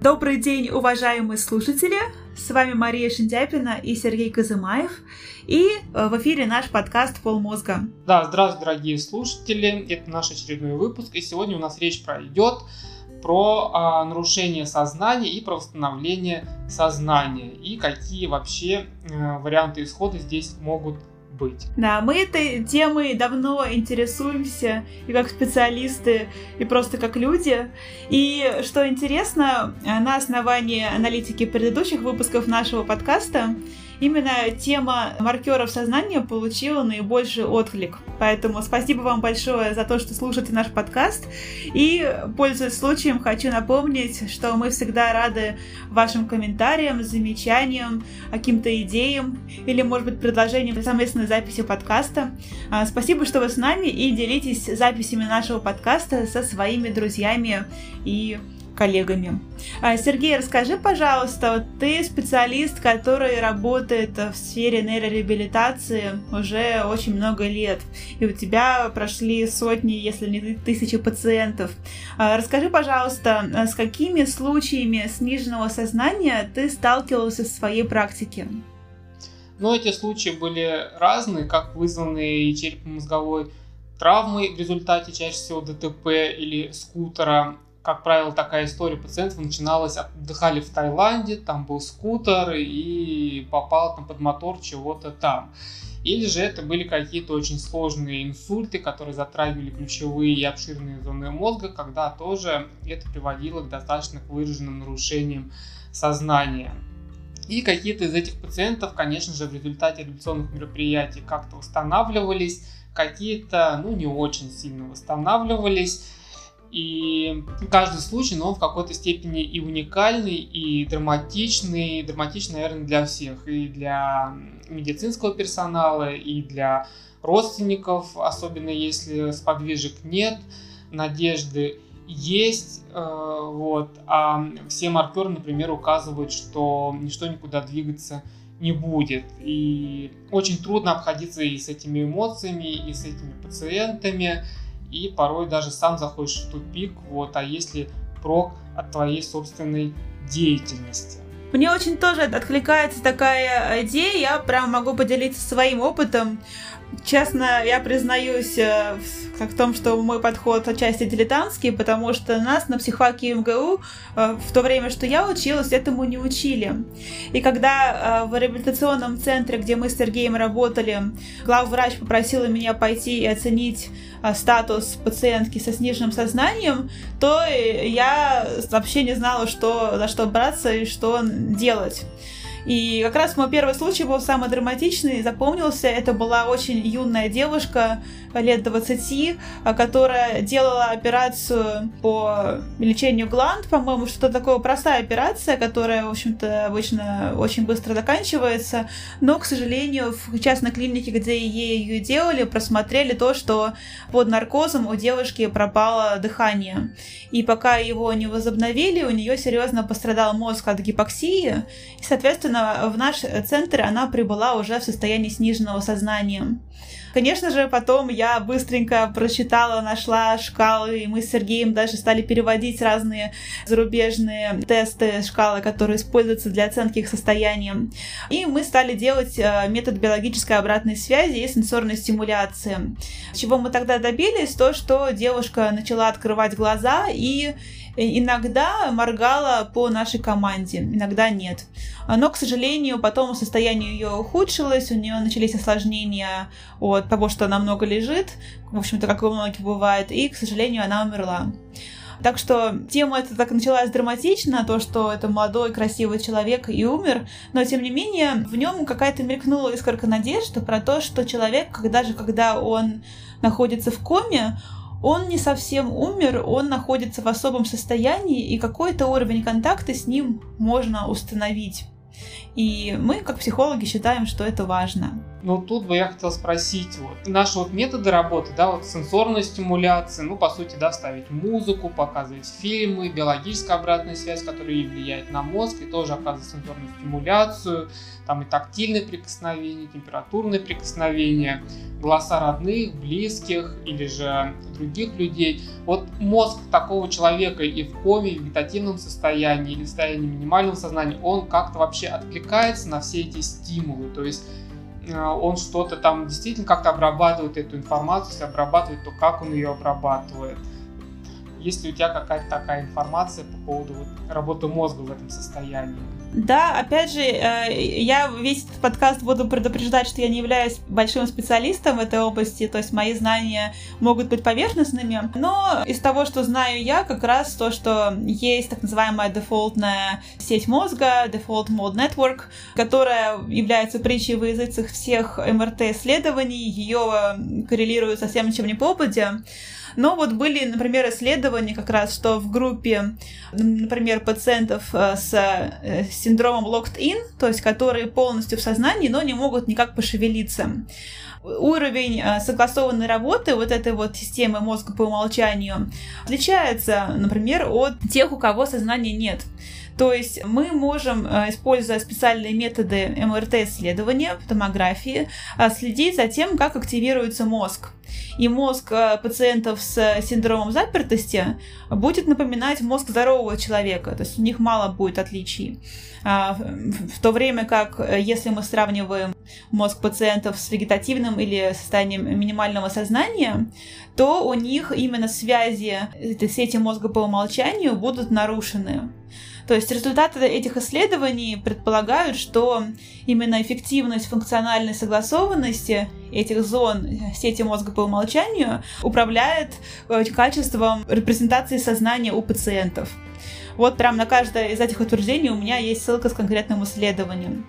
Добрый день, уважаемые слушатели! С вами Мария Шиндяпина и Сергей Казымаев. И э, в эфире наш подкаст «Полмозга». Да, здравствуйте, дорогие слушатели! Это наш очередной выпуск, и сегодня у нас речь пройдет про а, нарушение сознания и про восстановление сознания, и какие вообще а, варианты исхода здесь могут быть. Да, мы этой темой давно интересуемся и как специалисты, и просто как люди. И что интересно, на основании аналитики предыдущих выпусков нашего подкаста, именно тема маркеров сознания получила наибольший отклик. Поэтому спасибо вам большое за то, что слушаете наш подкаст. И, пользуясь случаем, хочу напомнить, что мы всегда рады вашим комментариям, замечаниям, каким-то идеям или, может быть, предложениям для совместной записи подкаста. А, спасибо, что вы с нами и делитесь записями нашего подкаста со своими друзьями и коллегами. А, Сергей, расскажи, пожалуйста, ты специалист, который работает в сфере нейрореабилитации уже очень много лет, и у тебя прошли сотни, если не тысячи пациентов. А, расскажи, пожалуйста, с какими случаями сниженного сознания ты сталкивался в своей практике? Ну, эти случаи были разные, как вызванные черепно-мозговой травмой в результате чаще всего ДТП или скутера, как правило, такая история пациентов начиналась, отдыхали в Таиланде, там был скутер и попал там под мотор чего-то там. Или же это были какие-то очень сложные инсульты, которые затрагивали ключевые и обширные зоны мозга, когда тоже это приводило к достаточно выраженным нарушениям сознания. И какие-то из этих пациентов, конечно же, в результате реабилитационных мероприятий как-то восстанавливались, какие-то, ну, не очень сильно восстанавливались. И каждый случай, но он в какой-то степени и уникальный, и драматичный. Драматичный, наверное, для всех. И для медицинского персонала, и для родственников, особенно если сподвижек нет, надежды есть, э, вот, а все маркеры, например, указывают, что ничто никуда двигаться не будет. И очень трудно обходиться и с этими эмоциями, и с этими пациентами и порой даже сам заходишь в тупик, вот, а если прок от твоей собственной деятельности. Мне очень тоже откликается такая идея, я прям могу поделиться своим опытом. Честно, я признаюсь э, в том, что мой подход отчасти дилетантский, потому что нас на психфаке МГУ э, в то время, что я училась, этому не учили. И когда э, в реабилитационном центре, где мы с Сергеем работали, главврач попросила меня пойти и оценить статус пациентки со сниженным сознанием, то я вообще не знала, что, за что браться и что делать. И как раз мой первый случай был самый драматичный, запомнился. Это была очень юная девушка, лет 20, а, которая делала операцию по лечению гланд, по-моему, что-то такое простая операция, которая, в общем-то, обычно очень быстро заканчивается, но, к сожалению, в частной клинике, где ей ее делали, просмотрели то, что под наркозом у девушки пропало дыхание. И пока его не возобновили, у нее серьезно пострадал мозг от гипоксии, и, соответственно, в наш центр она прибыла уже в состоянии сниженного сознания. Конечно же, потом я быстренько прочитала, нашла шкалы, и мы с Сергеем даже стали переводить разные зарубежные тесты, шкалы, которые используются для оценки их состояния. И мы стали делать э, метод биологической обратной связи и сенсорной стимуляции. Чего мы тогда добились, то, что девушка начала открывать глаза и иногда моргала по нашей команде, иногда нет. Но, к сожалению, потом состояние ее ухудшилось, у нее начались осложнения от того, что она много лежит, в общем-то, как у многих бывает, и, к сожалению, она умерла. Так что тема эта так началась драматично, то, что это молодой, красивый человек и умер, но тем не менее в нем какая-то мелькнула искорка надежды про то, что человек, когда же, когда он находится в коме, он не совсем умер, он находится в особом состоянии, и какой-то уровень контакта с ним можно установить. И мы, как психологи, считаем, что это важно. Но тут бы я хотел спросить, вот, наши вот методы работы, да, вот сенсорная стимуляция, ну, по сути, да, ставить музыку, показывать фильмы, биологическая обратная связь, которая и влияет на мозг, и тоже оказывает сенсорную стимуляцию, там и тактильные прикосновения, температурные прикосновения, голоса родных, близких или же других людей. Вот мозг такого человека и в коме, в вегетативном состоянии, или в состоянии минимального сознания, он как-то вообще откликается на все эти стимулы, то есть э, он что-то там действительно как-то обрабатывает эту информацию, если обрабатывает, то как он ее обрабатывает. Есть ли у тебя какая-то такая информация по поводу вот, работы мозга в этом состоянии? Да, опять же, э, я весь этот подкаст буду предупреждать, что я не являюсь большим специалистом в этой области, то есть мои знания могут быть поверхностными, но из того, что знаю я, как раз то, что есть так называемая дефолтная сеть мозга, Default Mode Network, которая является притчей в языцах всех МРТ-исследований, ее коррелируют со всем, чем не попадя. Но вот были, например, исследования как раз, что в группе, например, пациентов э, с э, синдромом locked-in, то есть которые полностью в сознании, но не могут никак пошевелиться, уровень э, согласованной работы вот этой вот системы мозга по умолчанию отличается, например, от тех, у кого сознания нет. То есть мы можем, используя специальные методы МРТ-исследования, томографии, следить за тем, как активируется мозг и мозг э, пациентов с синдромом запертости будет напоминать мозг здорового человека, то есть у них мало будет отличий. А, в то время как, э, если мы сравниваем мозг пациентов с вегетативным или состоянием минимального сознания, то у них именно связи сети мозга по умолчанию будут нарушены. То есть результаты этих исследований предполагают, что именно эффективность функциональной согласованности этих зон сети мозга по умолчанию управляет э, качеством репрезентации сознания у пациентов. Вот прям на каждое из этих утверждений у меня есть ссылка с конкретным исследованием.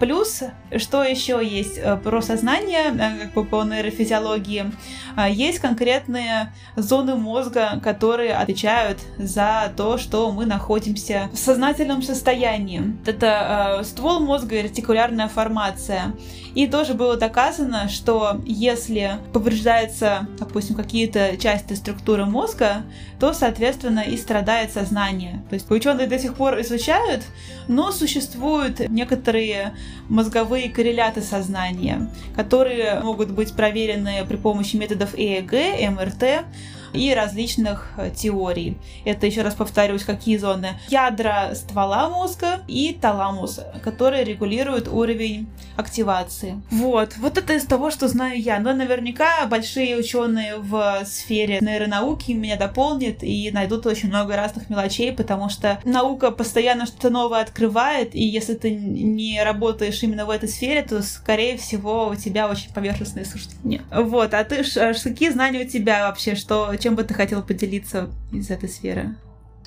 Плюс, что еще есть э, про сознание, э, как бы по нейрофизиологии, э, есть конкретные зоны мозга, которые отвечают за то, что мы находимся в сознательном состоянии. Это ствол мозга и ретикулярная формация. И тоже было доказано, что если повреждаются, допустим, какие-то части структуры мозга, то, соответственно, и страдает сознание. То есть ученые до сих пор изучают, но существуют некоторые мозговые корреляты сознания, которые могут быть проверены при помощи методов ЭЭГ, МРТ, и различных э, теорий. Это, еще раз повторюсь, какие зоны? Ядра ствола мозга и таламус, которые регулируют уровень активации. Вот, вот это из того, что знаю я. Но наверняка большие ученые в сфере нейронауки меня дополнят и найдут очень много разных мелочей, потому что наука постоянно что-то новое открывает, и если ты не работаешь именно в этой сфере, то, скорее всего, у тебя очень поверхностные суждения. Вот, а ты, какие знания у тебя вообще, что, чем бы ты хотел поделиться из этой сферы?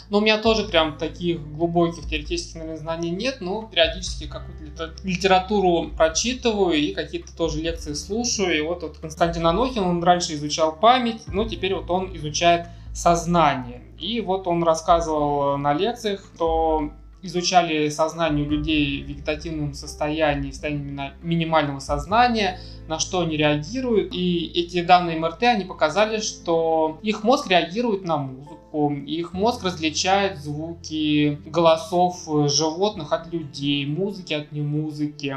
Ну, у меня тоже прям таких глубоких теоретических, наверное, знаний нет, но периодически какую-то литературу прочитываю и какие-то тоже лекции слушаю. И вот, вот Константин Анохин, он раньше изучал память, но теперь вот он изучает сознание. И вот он рассказывал на лекциях, что изучали сознание у людей в вегетативном состоянии, состоянии минимального сознания, на что они реагируют. И эти данные МРТ, они показали, что их мозг реагирует на музыку, их мозг различает звуки голосов животных от людей, музыки от немузыки.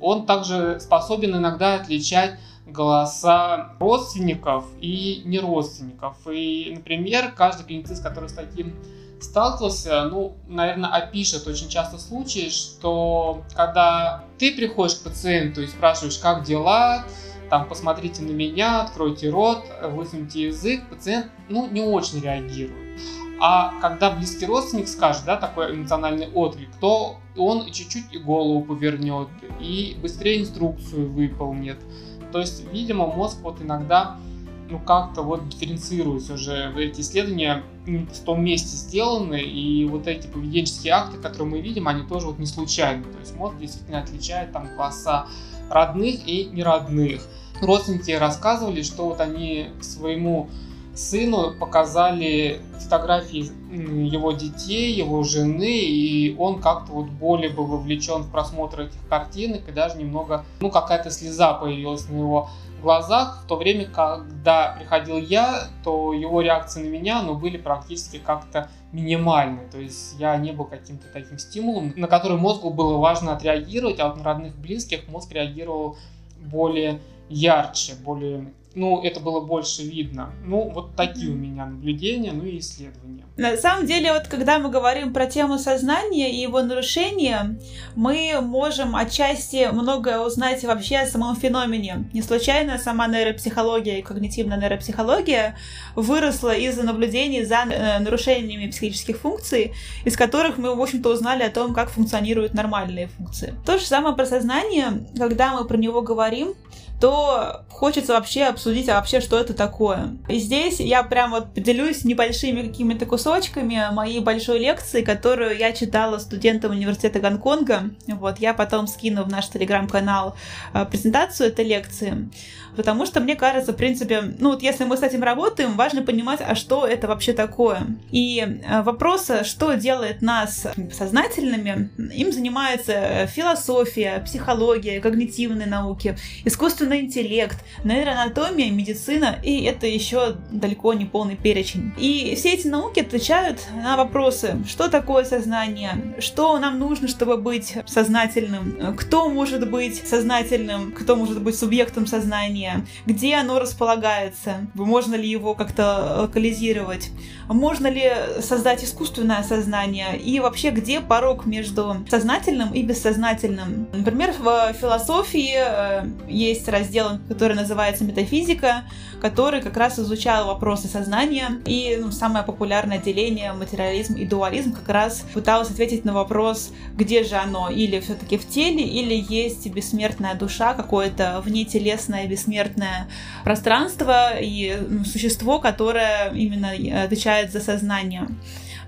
Он также способен иногда отличать голоса родственников и неродственников. И, например, каждый клиницист, который с таким сталкивался, ну, наверное, опишет очень часто случаи, что когда ты приходишь к пациенту и спрашиваешь, как дела, там, посмотрите на меня, откройте рот, высуньте язык, пациент, ну, не очень реагирует. А когда близкий родственник скажет, да, такой эмоциональный отклик, то он чуть-чуть и голову повернет, и быстрее инструкцию выполнит. То есть, видимо, мозг вот иногда ну, как-то вот дифференцируются уже эти исследования в том месте сделаны, и вот эти поведенческие акты, которые мы видим, они тоже вот не случайны. То есть мозг действительно отличает там голоса родных и неродных. Родственники рассказывали, что вот они своему сыну показали фотографии его детей, его жены, и он как-то вот более был вовлечен в просмотр этих картинок, и даже немного, ну, какая-то слеза появилась на его глазах, в то время, когда приходил я, то его реакции на меня, ну, были практически как-то минимальны. То есть я не был каким-то таким стимулом, на который мозгу было важно отреагировать, а вот на родных, близких мозг реагировал более ярче, более ну, это было больше видно. Ну, вот такие у меня наблюдения, ну и исследования. На самом деле, вот когда мы говорим про тему сознания и его нарушения, мы можем отчасти многое узнать вообще о самом феномене. Не случайно сама нейропсихология и когнитивная нейропсихология выросла из-за наблюдений за э, нарушениями психических функций, из которых мы, в общем-то, узнали о том, как функционируют нормальные функции. То же самое про сознание, когда мы про него говорим, то хочется вообще обсудить, а вообще, что это такое. И здесь я прям вот поделюсь небольшими какими-то кусочками моей большой лекции, которую я читала студентам университета Гонконга. Вот, я потом скину в наш телеграм-канал э, презентацию этой лекции. Потому что, мне кажется, в принципе, ну вот если мы с этим работаем, важно понимать, а что это вообще такое. И э, вопросы, что делает нас сознательными, им занимается философия, психология, когнитивные науки, искусственный интеллект, нейроанатомия, медицина, и это еще далеко не полный перечень. И все эти науки отвечают на вопросы, что такое сознание, что нам нужно, чтобы быть сознательным, кто может быть сознательным, кто может быть субъектом сознания, где оно располагается, можно ли его как-то локализировать, можно ли создать искусственное сознание и вообще где порог между сознательным и бессознательным. Например, в философии э, есть раздел, который называется метафизика, который как раз изучал вопросы сознания и ну, самое популярное деление материализм и дуализм как раз пыталось ответить на вопрос, где же оно, или все-таки в теле, или есть бессмертная душа, какое-то внетелесное бессмертное пространство и существо, которое именно отвечает за сознание.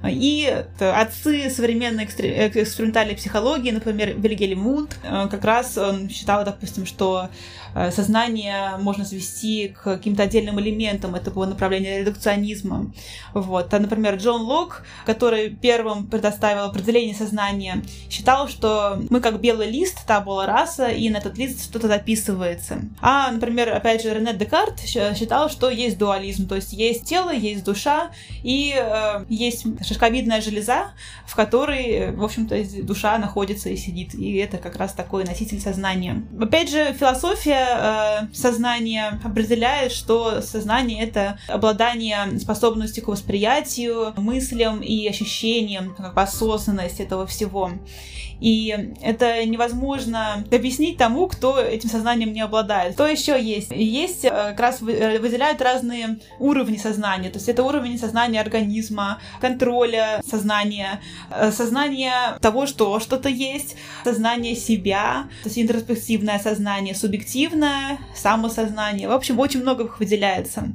И отцы современной экспериментальной психологии, например, Вильгельм Мунд, э, как раз он считал, допустим, что Э, сознание можно свести к каким-то отдельным элементам этого направления редукционизма. Вот. А, например, Джон Лок, который первым предоставил определение сознания, считал, что мы как белый лист, та была раса, и на этот лист что-то записывается. А, например, опять же, Рене Декарт считал, что есть дуализм, то есть есть тело, есть душа, и э, есть шишковидная железа, в которой, в общем-то, душа находится и сидит, и это как раз такой носитель сознания. Опять же, философия э, сознание определяет, что сознание — это обладание способностью к восприятию, мыслям и ощущениям, как бы осознанность этого всего. И это невозможно объяснить тому, кто этим сознанием не обладает. Что еще есть? Есть э, как раз э, выделяют разные уровни сознания. То есть это уровень сознания организма, контроля сознания, э, сознание того, что что-то есть, сознание себя, то есть интроспективное сознание, субъективное самосознание. В общем, очень много их выделяется.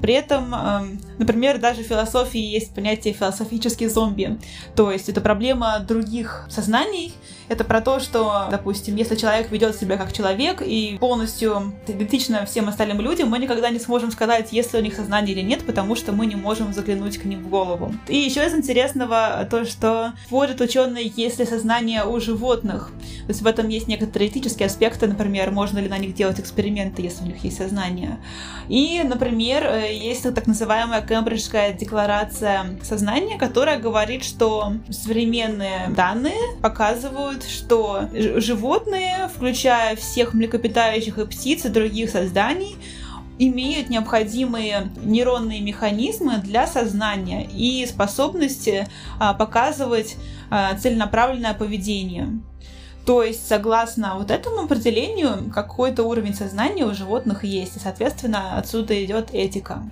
При этом, эм, например, даже в философии есть понятие философический зомби. То есть это проблема других сознаний, это про то, что, допустим, если человек ведет себя как человек и полностью идентично всем остальным людям, мы никогда не сможем сказать, есть ли у них сознание или нет, потому что мы не можем заглянуть к ним в голову. И еще из интересного то, что вводят ученые, если сознание у животных. То есть в этом есть некоторые этические аспекты, например, можно ли на них делать эксперименты, если у них есть сознание. И, например, э, есть так называемая Кембриджская декларация сознания, которая говорит, что современные данные показывают, что животные, включая всех млекопитающих и птиц и других созданий, имеют необходимые нейронные механизмы для сознания и способности а, показывать а, целенаправленное поведение. То есть, согласно вот этому определению, какой-то уровень сознания у животных есть, и, соответственно, отсюда идет этика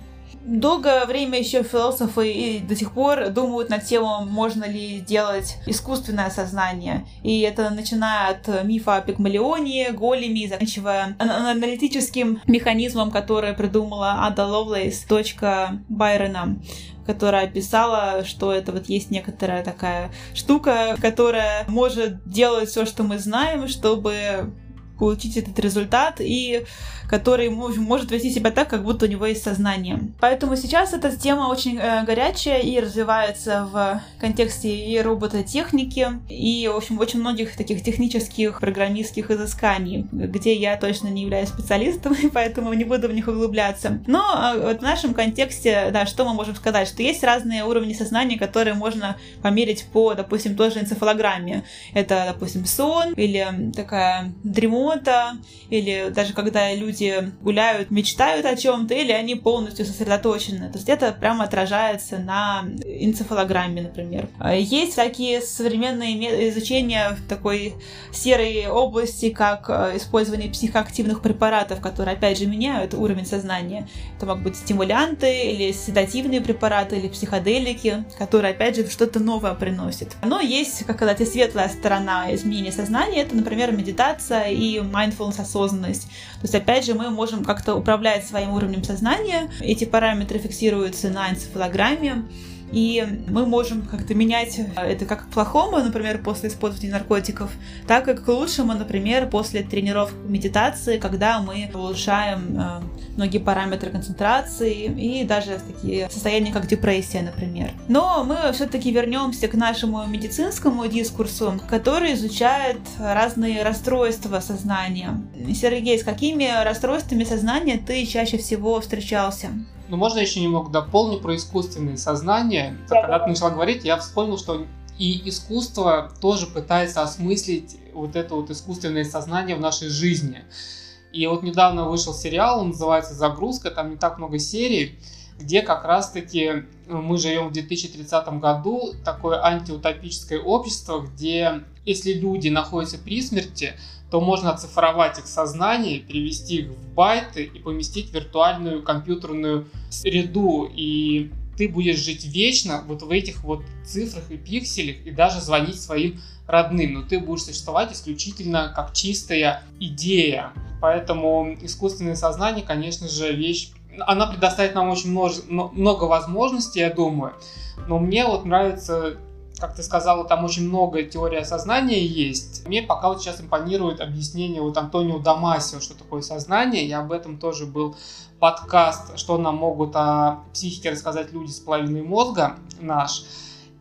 долгое время еще философы и до сих пор думают над тем, можно ли сделать искусственное сознание. И это начиная от мифа о Пигмалионе, Големе, заканчивая аналитическим механизмом, который придумала Ада Ловлейс, дочка Байрона которая описала, что это вот есть некоторая такая штука, которая может делать все, что мы знаем, чтобы получить этот результат. И который может вести себя так, как будто у него есть сознание. Поэтому сейчас эта тема очень э, горячая и развивается в контексте и робототехники, и, в общем, очень многих таких технических программистских изысканий, где я точно не являюсь специалистом, и поэтому не буду в них углубляться. Но э, вот в нашем контексте, да, что мы можем сказать? Что есть разные уровни сознания, которые можно померить по, допустим, той же энцефалограмме. Это, допустим, сон или такая дремота, или даже когда люди гуляют, мечтают о чем-то, или они полностью сосредоточены. То есть это прямо отражается на энцефалограмме, например. Есть такие современные изучения в такой серой области, как э, использование психоактивных препаратов, которые, опять же, меняют уровень сознания. Это могут быть стимулянты или седативные препараты, или психоделики, которые, опять же, что-то новое приносят. Но есть, как сказать, и светлая сторона изменения сознания. Это, например, медитация и mindfulness осознанность. То есть, опять же, мы можем как-то управлять своим уровнем сознания. Эти параметры фиксируются на энцефалограмме. И мы можем как-то менять это как к плохому, например, после использования наркотиков, так и к лучшему, например, после тренировок медитации, когда мы улучшаем э, многие параметры концентрации и даже такие состояния, как депрессия, например. Но мы все-таки вернемся к нашему медицинскому дискурсу, который изучает разные расстройства сознания. Сергей, с какими расстройствами сознания ты чаще всего встречался? Ну, можно еще немного дополнить про искусственное сознание. Да, Когда да. ты начала говорить, я вспомнил, что и искусство тоже пытается осмыслить вот это вот искусственное сознание в нашей жизни. И вот недавно вышел сериал, он называется «Загрузка», там не так много серий, где как раз-таки мы живем в 2030 году, такое антиутопическое общество, где если люди находятся при смерти, то можно оцифровать их сознание, перевести их в байты и поместить в виртуальную компьютерную среду. И ты будешь жить вечно вот в этих вот цифрах и пикселях и даже звонить своим родным, но ты будешь существовать исключительно как чистая идея. Поэтому искусственное сознание, конечно же, вещь, она предоставит нам очень много, много возможностей, я думаю. Но мне вот нравится как ты сказала, там очень много теории сознания есть. Мне пока вот сейчас импонирует объяснение вот Антонио Дамасио, что такое сознание. И об этом тоже был подкаст, что нам могут о психике рассказать люди с половиной мозга наш.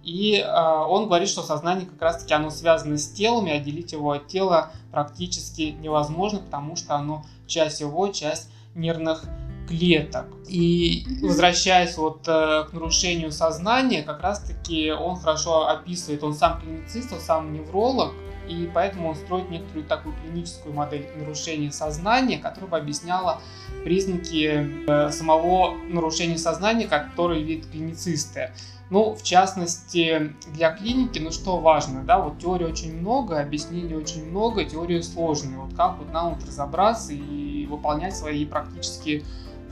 И э, он говорит, что сознание как раз-таки оно связано с телом, и отделить его от тела практически невозможно, потому что оно часть его, часть нервных клеток. И возвращаясь вот э, к нарушению сознания, как раз-таки он хорошо описывает, он сам клиницист, он сам невролог, и поэтому он строит некоторую такую клиническую модель нарушения сознания, которая бы объясняла признаки э, самого нарушения сознания, который видят клиницисты. Ну, в частности, для клиники, ну что важно, да, вот теории очень много, объяснений очень много, теории сложные. Вот как вот нам вот разобраться и выполнять свои практические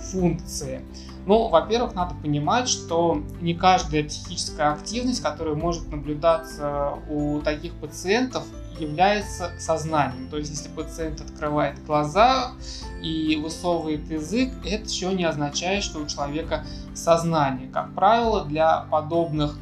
функции. Ну, во-первых, надо понимать, что не каждая психическая активность, которая может наблюдаться у таких пациентов, является сознанием. То есть, если пациент открывает глаза и высовывает язык, это еще не означает, что у человека сознание. Как правило, для подобных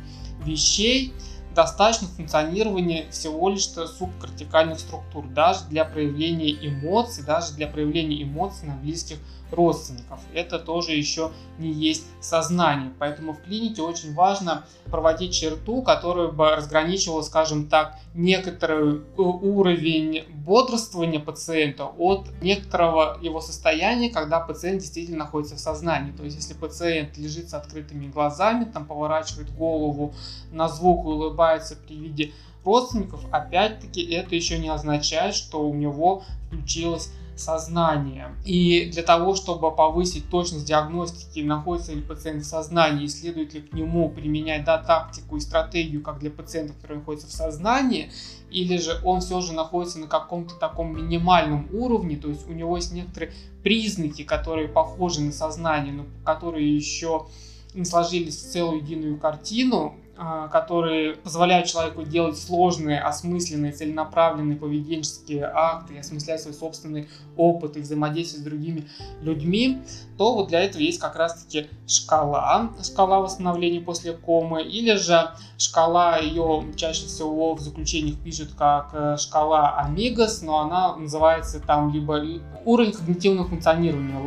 вещей достаточно функционирования всего лишь субкортикальных структур, даже для проявления эмоций, даже для проявления эмоций на близких родственников. Это тоже еще не есть сознание. Поэтому в клинике очень важно проводить черту, которая бы разграничивала, скажем так, некоторый уровень бодрствования пациента от некоторого его состояния, когда пациент действительно находится в сознании. То есть, если пациент лежит с открытыми глазами, там поворачивает голову на звук, улыбается при виде родственников, опять-таки это еще не означает, что у него включилась сознания. И для того, чтобы повысить точность диагностики, находится ли пациент в сознании, следует ли к нему применять да, тактику и стратегию, как для пациентов, которые находятся в сознании, или же он все же находится на каком-то таком минимальном уровне, то есть у него есть некоторые признаки, которые похожи на сознание, но которые еще не сложились в целую единую картину, которые позволяют человеку делать сложные, осмысленные, целенаправленные поведенческие акты осмыслять свой собственный опыт и взаимодействие с другими людьми, то вот для этого есть как раз-таки шкала, шкала восстановления после комы, или же шкала, ее чаще всего в заключениях пишут как э, шкала Амигос, но она называется там либо уровень когнитивного функционирования,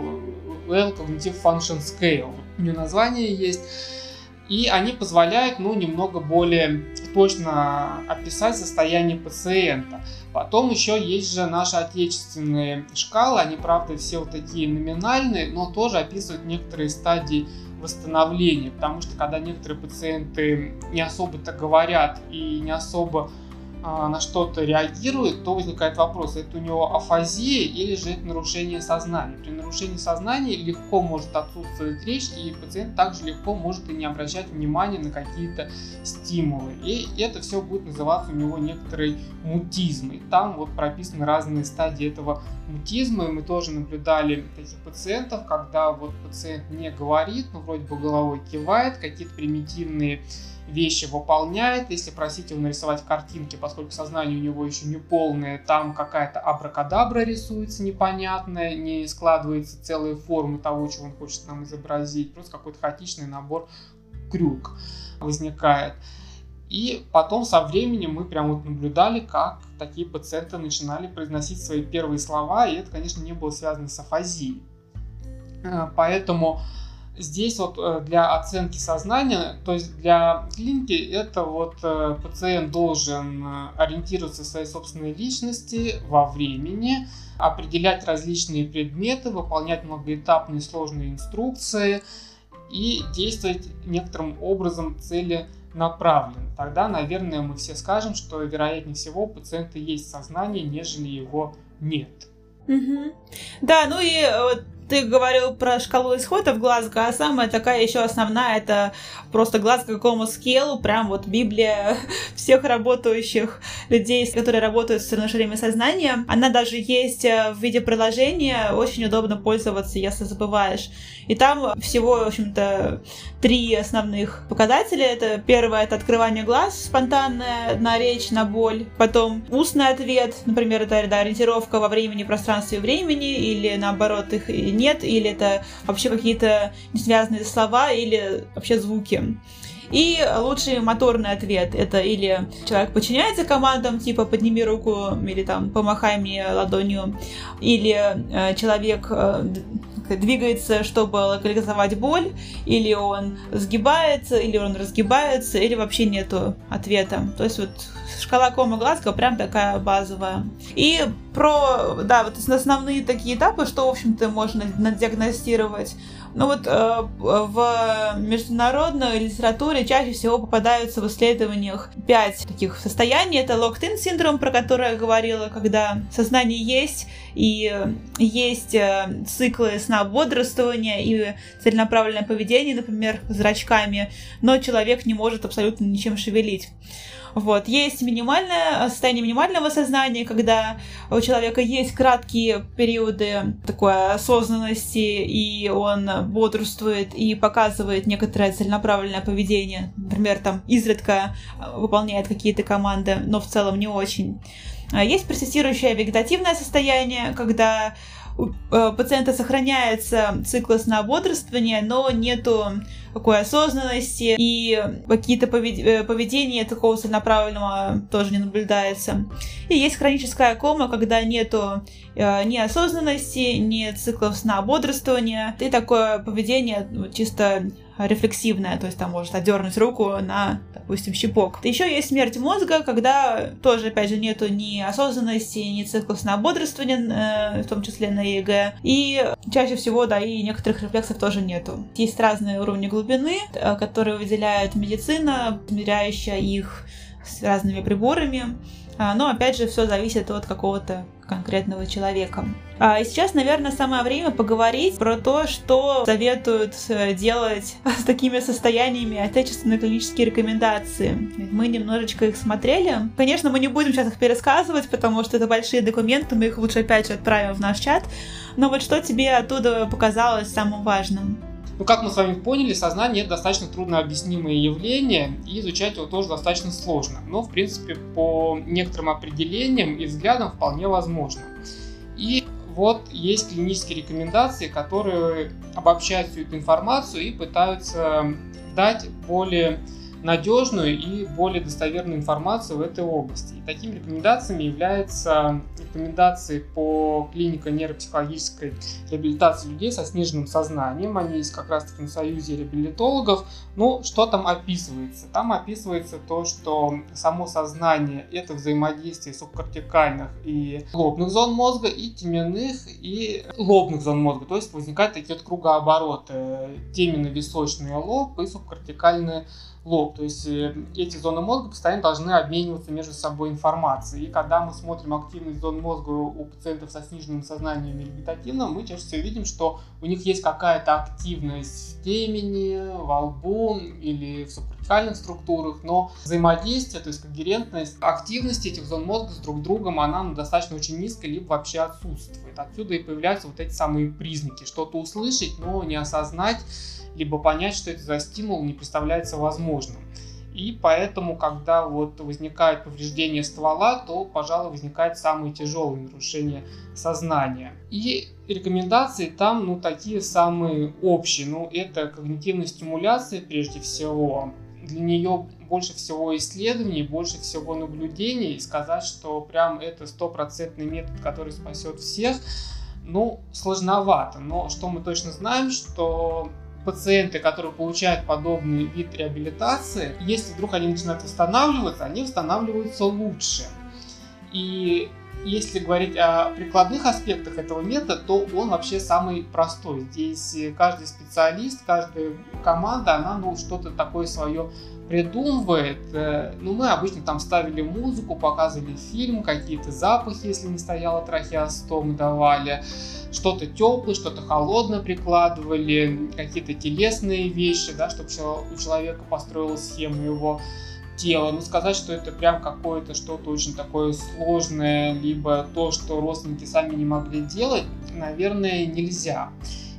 Well Cognitive Function Scale. У нее название есть. И они позволяют, ну, немного более точно описать состояние пациента. Потом еще есть же наши отечественные шкалы, они, правда, все вот такие номинальные, но тоже описывают некоторые стадии восстановления, потому что когда некоторые пациенты не особо-то говорят и не особо на что-то реагирует, то возникает вопрос, это у него афазия или же это нарушение сознания. При нарушении сознания легко может отсутствовать речь, и пациент также легко может и не обращать внимания на какие-то стимулы. И это все будет называться у него некоторый мутизм. И там вот прописаны разные стадии этого мутизма, и мы тоже наблюдали таких пациентов, когда вот пациент не говорит, но вроде бы головой кивает, какие-то примитивные вещи выполняет. Если просить его нарисовать картинки, поскольку сознание у него еще не полное, там какая-то абракадабра рисуется непонятная, не складывается целые формы того, чего он хочет нам изобразить. Просто какой-то хаотичный набор крюк возникает. И потом со временем мы прям вот наблюдали, как такие пациенты начинали произносить свои первые слова, и это, конечно, не было связано с афазией. Э, поэтому Здесь вот э, для оценки сознания, то есть для клиники, это вот э, пациент должен э, ориентироваться в своей собственной личности во времени, определять различные предметы, выполнять многоэтапные сложные инструкции и действовать некоторым образом целенаправленно. Тогда, наверное, мы все скажем, что вероятнее всего у пациента есть сознание, нежели его нет. Угу. Да, ну и ты говорил про шкалу исходов Глазго, а самая такая еще основная это просто Глазго какому скелу, прям вот Библия всех работающих людей, которые работают с расширением сознания. Она даже есть э, в виде приложения, очень удобно пользоваться, если забываешь. И там всего, в общем-то, три основных показателя. Это первое — это открывание глаз, спонтанная на речь, на боль. Потом устный ответ, например, это да, ориентировка во времени, пространстве и времени, или наоборот их нет, или это вообще какие-то несвязанные слова, или вообще звуки. И лучший моторный ответ это или человек подчиняется командам, типа подними руку или там помахай мне ладонью, или э, человек э, двигается, чтобы локализовать боль, или он сгибается, или он разгибается, или вообще нету ответа. То есть вот шкала кома Глазго прям такая базовая. И про, да, вот основные такие этапы, что, в общем-то, можно диагностировать. Ну вот э, в международной литературе чаще всего попадаются в исследованиях пять таких состояний. Это локтин синдром, про который я говорила, когда сознание есть, и есть э, циклы сна бодрствования и целенаправленное поведение, например, зрачками, но человек не может абсолютно ничем шевелить. Вот. Есть минимальное состояние минимального сознания, когда у человека есть краткие периоды такой осознанности, и он бодрствует и показывает некоторое целенаправленное поведение. Например, там изредка выполняет какие-то команды, но в целом не очень. А есть персистирующее вегетативное состояние, когда у э, пациента сохраняется цикл сна бодрствования, но нету такой осознанности, и какие-то э, поведения такого целенаправленного тоже не наблюдается. И есть хроническая кома, когда нету э, ни осознанности, ни циклов сна бодрствования, и такое поведение ну, чисто рефлексивная, то есть там может одернуть руку на, допустим, щипок. Еще есть смерть мозга, когда тоже, опять же, нету ни осознанности, ни циклов сна-бодрствования, э, в том числе на ЭЭГ. И чаще всего, да, и некоторых рефлексов тоже нету. Есть разные уровни глубины, э, которые выделяет медицина, измеряющая их с разными приборами. А, но опять же, все зависит от какого-то конкретного человека. А сейчас, наверное, самое время поговорить про то, что советуют э, делать с такими состояниями отечественные клинические рекомендации. Мы немножечко их смотрели. Конечно, мы не будем сейчас их пересказывать, потому что это большие документы, мы их лучше опять же отправим в наш чат. Но вот что тебе оттуда показалось самым важным? Ну, как мы с вами поняли, сознание это достаточно трудно объяснимое явление, и изучать его тоже достаточно сложно. Но, в принципе, по некоторым определениям и взглядам вполне возможно. И вот есть клинические рекомендации, которые обобщают всю эту информацию и пытаются дать более надежную и более достоверную информацию в этой области. И такими рекомендациями являются рекомендации по клинико-нейропсихологической реабилитации людей со сниженным сознанием. Они есть как раз-таки на Союзе реабилитологов. Ну, что там описывается? Там описывается то, что само сознание – это взаимодействие субкортикальных и лобных зон мозга, и теменных, и лобных зон мозга. То есть возникают такие вот кругообороты. Теменно-височный лоб и субкортикальные лоб. То есть э, эти зоны мозга постоянно должны обмениваться между собой информацией. И когда мы смотрим активность зон мозга у пациентов со сниженным сознанием или вегетативным, мы чаще всего видим, что у них есть какая-то активность в темени, во лбу или в субкортикальных структурах, но взаимодействие, то есть когерентность активности этих зон мозга с друг другом, она ну, достаточно очень низкая, либо вообще отсутствует. Отсюда и появляются вот эти самые признаки. Что-то услышать, но не осознать либо понять, что это за стимул, не представляется возможным. И поэтому, когда вот возникает повреждение ствола, то, пожалуй, возникает самые тяжелые нарушения сознания. И рекомендации там, ну, такие самые общие. Ну, это когнитивная стимуляция, прежде всего. Для нее больше всего исследований, больше всего наблюдений. И сказать, что прям это стопроцентный метод, который спасет всех, ну, сложновато. Но что мы точно знаем, что пациенты, которые получают подобный вид реабилитации, если вдруг они начинают восстанавливаться, они восстанавливаются лучше. И если говорить о прикладных аспектах этого метода, то он вообще самый простой. Здесь каждый специалист, каждая команда, она ну, что-то такое свое придумывает. Э, ну, мы обычно там ставили музыку, показывали фильм, какие-то запахи, если не стояла трахеостом, давали что-то теплое, что-то холодное прикладывали, какие-то телесные вещи, да, чтобы у человека построилась схема его тела. Но сказать, что это прям какое-то что-то очень такое сложное, либо то, что родственники сами не могли делать, наверное, нельзя.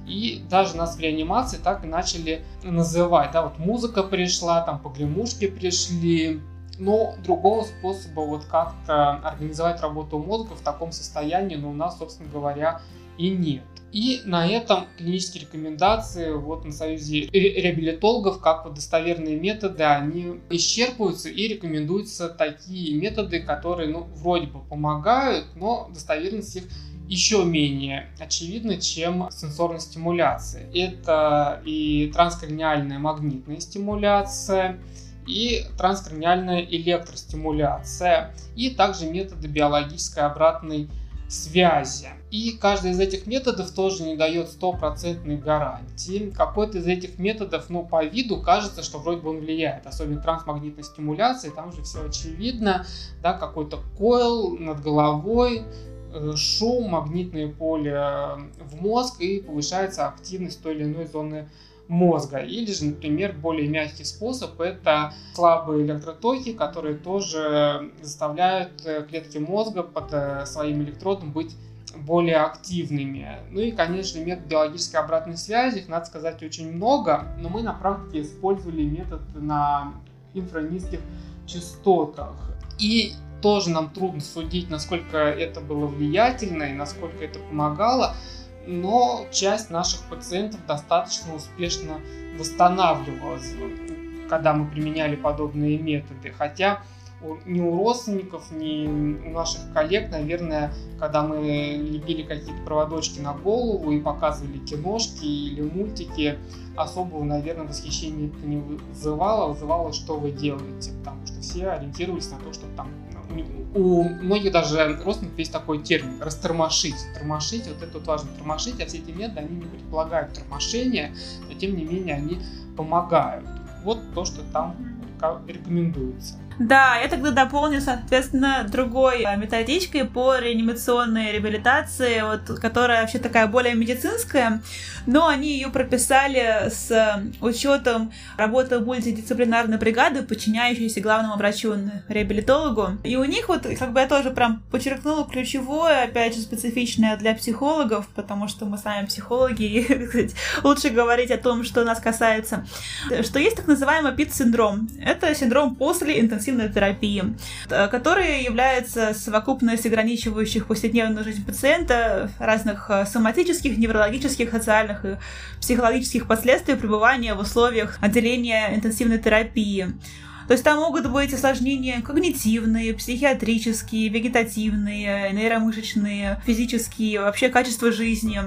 И даже нас в реанимации так и начали называть. Да, вот музыка пришла, там погремушки пришли, но другого способа вот как-то организовать работу мозга в таком состоянии, ну, у нас, собственно говоря, и нет. И на этом клинические рекомендации вот на Союзе реабилитологов как вот достоверные методы, они исчерпываются и рекомендуются такие методы, которые ну, вроде бы помогают, но достоверность их еще менее очевидна, чем сенсорная стимуляция. Это и транскраниальная магнитная стимуляция, и транскраниальная электростимуляция, и также методы биологической обратной связи. И каждый из этих методов тоже не дает стопроцентной гарантии. Какой-то из этих методов, ну, по виду кажется, что вроде бы он влияет. Особенно трансмагнитной стимуляции, там же все очевидно. Да, какой-то койл над головой, шум, магнитное поле в мозг и повышается активность той или иной зоны мозга. Или же, например, более мягкий способ – это слабые электротоки, которые тоже заставляют э, клетки мозга под э, своим электродом быть более активными. Ну и, конечно, метод биологической обратной связи, их, надо сказать, очень много, но мы на практике использовали метод на инфранизких частотах. И тоже нам трудно судить, насколько это было влиятельно и насколько это помогало, но часть наших пациентов достаточно успешно восстанавливалась, когда мы применяли подобные методы. Хотя ни у родственников, ни у наших коллег, наверное, когда мы лепили какие-то проводочки на голову и показывали киношки или мультики, особого, наверное, восхищения это не вызывало, вызывало, что вы делаете, потому что все ориентировались на то, что там у многих даже родственников есть такой термин – растормошить. Тормошить, вот это вот важно, тормошить, а все эти методы, они не предполагают тормошения, но тем не менее они помогают. Вот то, что там рекомендуется. Да, я тогда дополню, соответственно, другой э, методичкой по реанимационной реабилитации, вот, которая вообще такая более медицинская, но они ее прописали с учетом работы мультидисциплинарной бригады, подчиняющейся главному врачу-реабилитологу. И у них вот, как бы я тоже прям подчеркнула ключевое, опять же, специфичное для психологов, потому что мы сами психологи, и лучше говорить о том, что нас касается, что есть так называемый ПИТ-синдром. Это синдром после интенсивной интенсивной терапии, э, которая является совокупностью ограничивающих повседневную жизнь пациента разных э, соматических, неврологических, социальных и психологических последствий пребывания в условиях отделения интенсивной терапии. То есть там могут быть осложнения когнитивные, психиатрические, вегетативные, нейромышечные, физические, вообще качество жизни.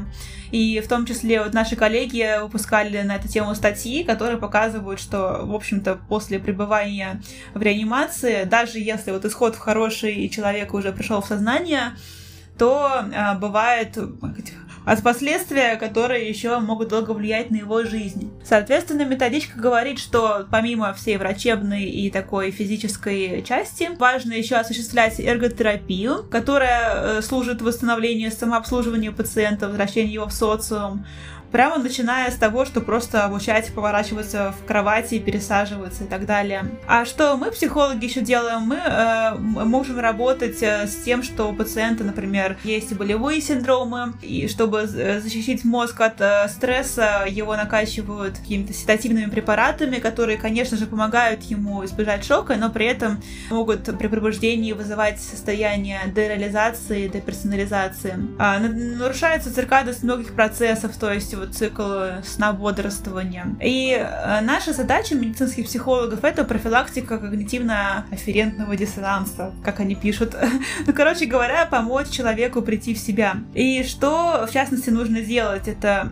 И в том числе вот наши коллеги выпускали на эту тему статьи, которые показывают, что, в общем-то, после пребывания в реанимации, даже если вот исход хороший и человек уже пришел в сознание, то а, бывает от последствия, которые еще могут долго влиять на его жизнь. Соответственно, методичка говорит, что помимо всей врачебной и такой физической части, важно еще осуществлять эрготерапию, которая э, служит восстановлению самообслуживания пациента, возвращению его в социум, Прямо начиная с того, что просто обучать поворачиваться в кровати, пересаживаться и так далее. А что мы, психологи, еще делаем? Мы э, можем работать э, с тем, что у пациента, например, есть болевые синдромы, и чтобы э, защитить мозг от э, стресса, его накачивают какими-то седативными препаратами, которые, конечно же, помогают ему избежать шока, но при этом могут при пробуждении вызывать состояние дереализации, деперсонализации. А, нарушается циркадность многих процессов, то есть вот цикл сна-бодрствования. И э, наша задача медицинских психологов это профилактика когнитивно-афферентного диссонанса, как они пишут. ну, короче говоря, помочь человеку прийти в себя. И что, в частности, нужно делать? Это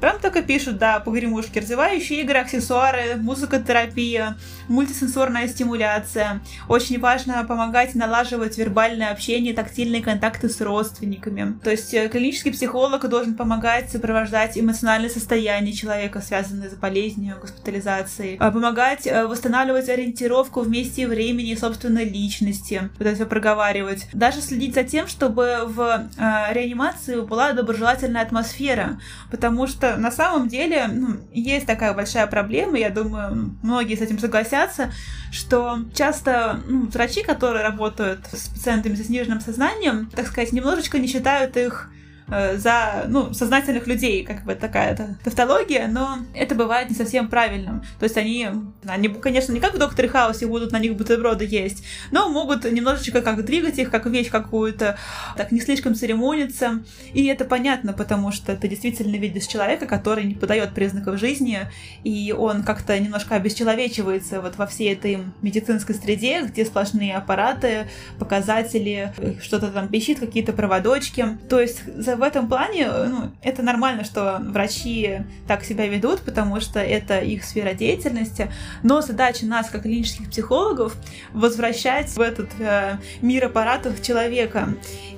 прям и пишут, да, погремушки, развивающие игры, аксессуары, музыкотерапия, мультисенсорная стимуляция. Очень важно помогать налаживать вербальное общение, тактильные контакты с родственниками. То есть э, клинический психолог должен помогать сопровождать эмоциональное состояние человека, связанное с болезнью, госпитализацией, а помогать э, восстанавливать ориентировку в месте и времени собственной личности, вот это все проговаривать. Даже следить за тем, чтобы в э, реанимации была доброжелательная атмосфера, потому что на самом деле ну, есть такая большая проблема, я думаю, многие с этим согласятся, что часто ну, врачи, которые работают с пациентами со сниженным сознанием, так сказать, немножечко не считают их за ну, сознательных людей, как бы такая тавтология, но это бывает не совсем правильным. То есть они, они, конечно, не как в Докторе Хаусе будут на них бутерброды есть, но могут немножечко как двигать их, как вещь какую-то, так не слишком церемониться. И это понятно, потому что ты действительно видишь человека, который не подает признаков жизни, и он как-то немножко обесчеловечивается вот во всей этой медицинской среде, где сплошные аппараты, показатели, что-то там пищит, какие-то проводочки. То есть в этом плане э, ну, это нормально, что врачи так себя ведут, потому что это их сфера деятельности, но задача нас, как клинических психологов, возвращать в этот э, мир аппаратов человека.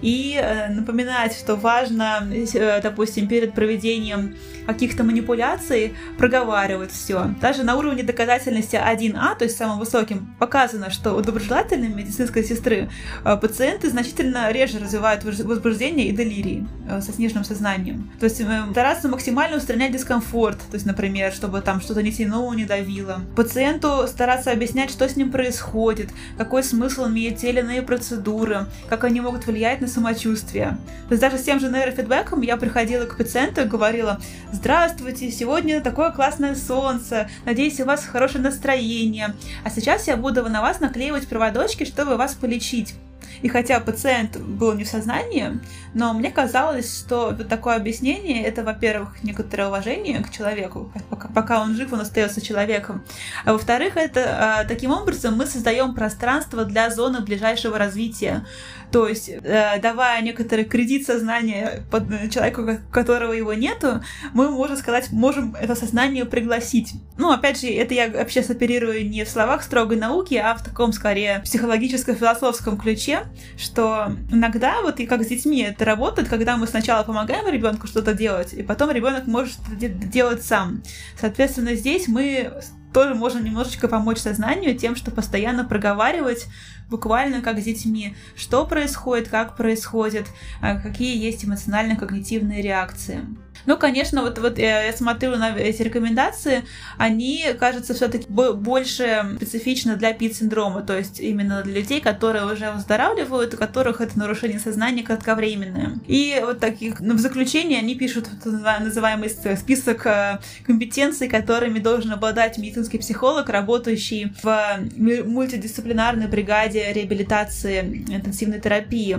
И э, напоминать, что важно, э, допустим, перед проведением каких-то манипуляций проговаривать все. Даже на уровне доказательности 1А, то есть самым высоким, показано, что у доброжелательной медицинской сестры э, пациенты значительно реже развивают возбуждение и делирии. Э, со сниженным сознанием. То есть э, стараться максимально устранять дискомфорт, то есть, например, чтобы там что-то не тянуло, не давило. Пациенту стараться объяснять, что с ним происходит, какой смысл имеют те или иные процедуры, как они могут влиять на самочувствие. То есть даже с тем же нейрофидбэком я приходила к пациенту и говорила, здравствуйте, сегодня такое классное солнце, надеюсь, у вас хорошее настроение, а сейчас я буду на вас наклеивать проводочки, чтобы вас полечить. И хотя пациент был не в сознании, но мне казалось, что такое объяснение это, во-первых, некоторое уважение к человеку, пока, пока он жив, он остается человеком. А во-вторых, это а, таким образом мы создаем пространство для зоны ближайшего развития. То есть, э, давая некоторый кредит сознания под человеку, у которого его нету, мы, можно сказать, можем это сознание пригласить. Ну, опять же, это я вообще соперирую не в словах строгой науки, а в таком, скорее, психологическо-философском ключе, что иногда, вот и как с детьми это работает, когда мы сначала помогаем ребенку что-то делать, и потом ребенок может делать сам. Соответственно, здесь мы тоже можно немножечко помочь сознанию тем, что постоянно проговаривать буквально как с детьми, что происходит, как происходит, а какие есть эмоционально-когнитивные реакции. Ну, конечно, вот, вот я, я смотрю на эти рекомендации, они, кажется, все-таки больше специфичны для ПИД-синдрома, то есть именно для людей, которые уже выздоравливают, у которых это нарушение сознания кратковременное. И вот таких, ну, в заключение они пишут называемый список э, компетенций, которыми должен обладать медицинский психолог, работающий в мультидисциплинарной бригаде реабилитации интенсивной терапии.